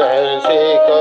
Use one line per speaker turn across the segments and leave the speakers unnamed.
மனசிகோ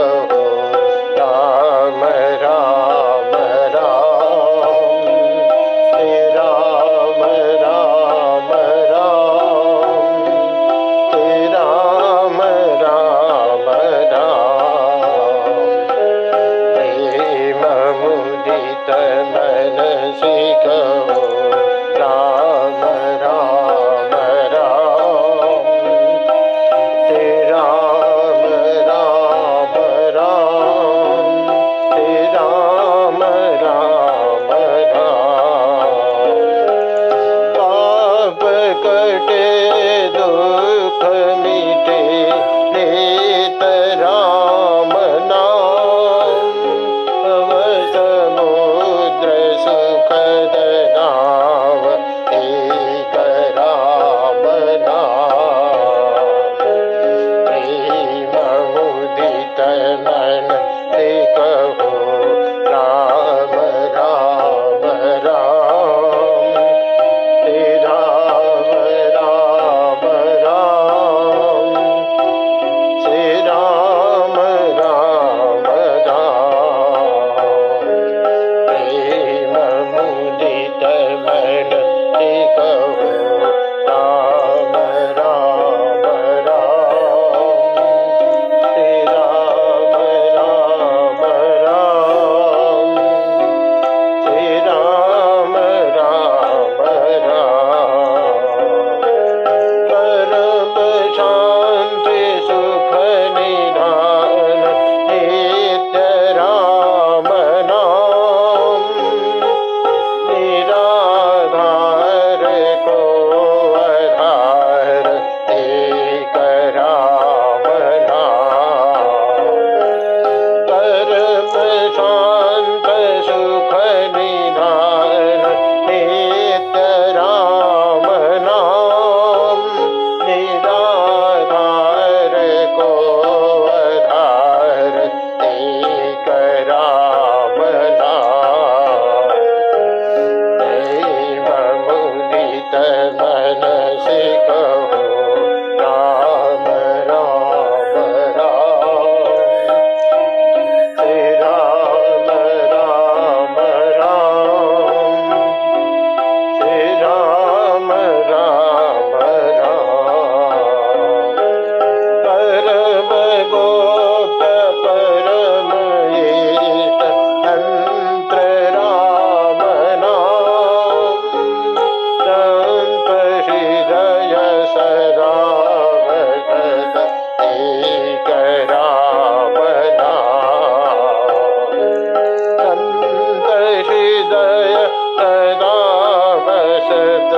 राम शत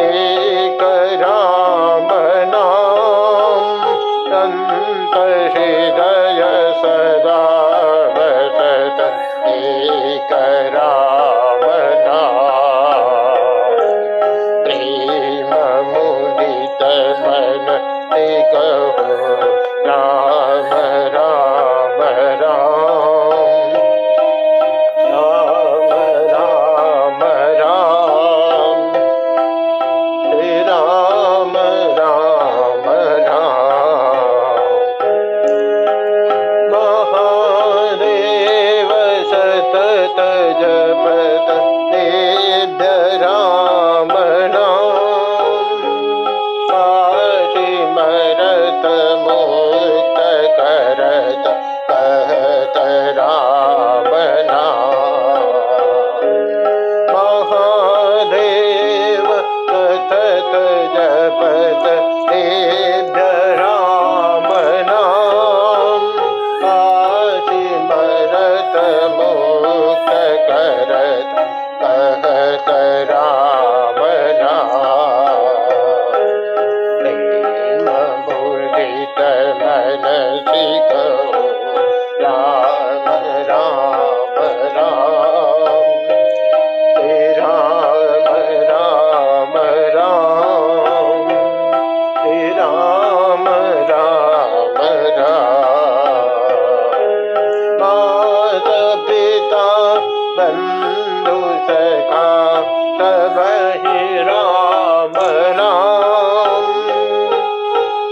एक राम महादेव कथत जपत तेभ्य राम नाम काशि भरत मोक्त करत कहत राम। तबहि राम नाम।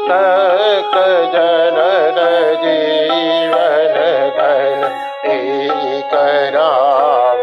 तक जनन जीवन घन एक राम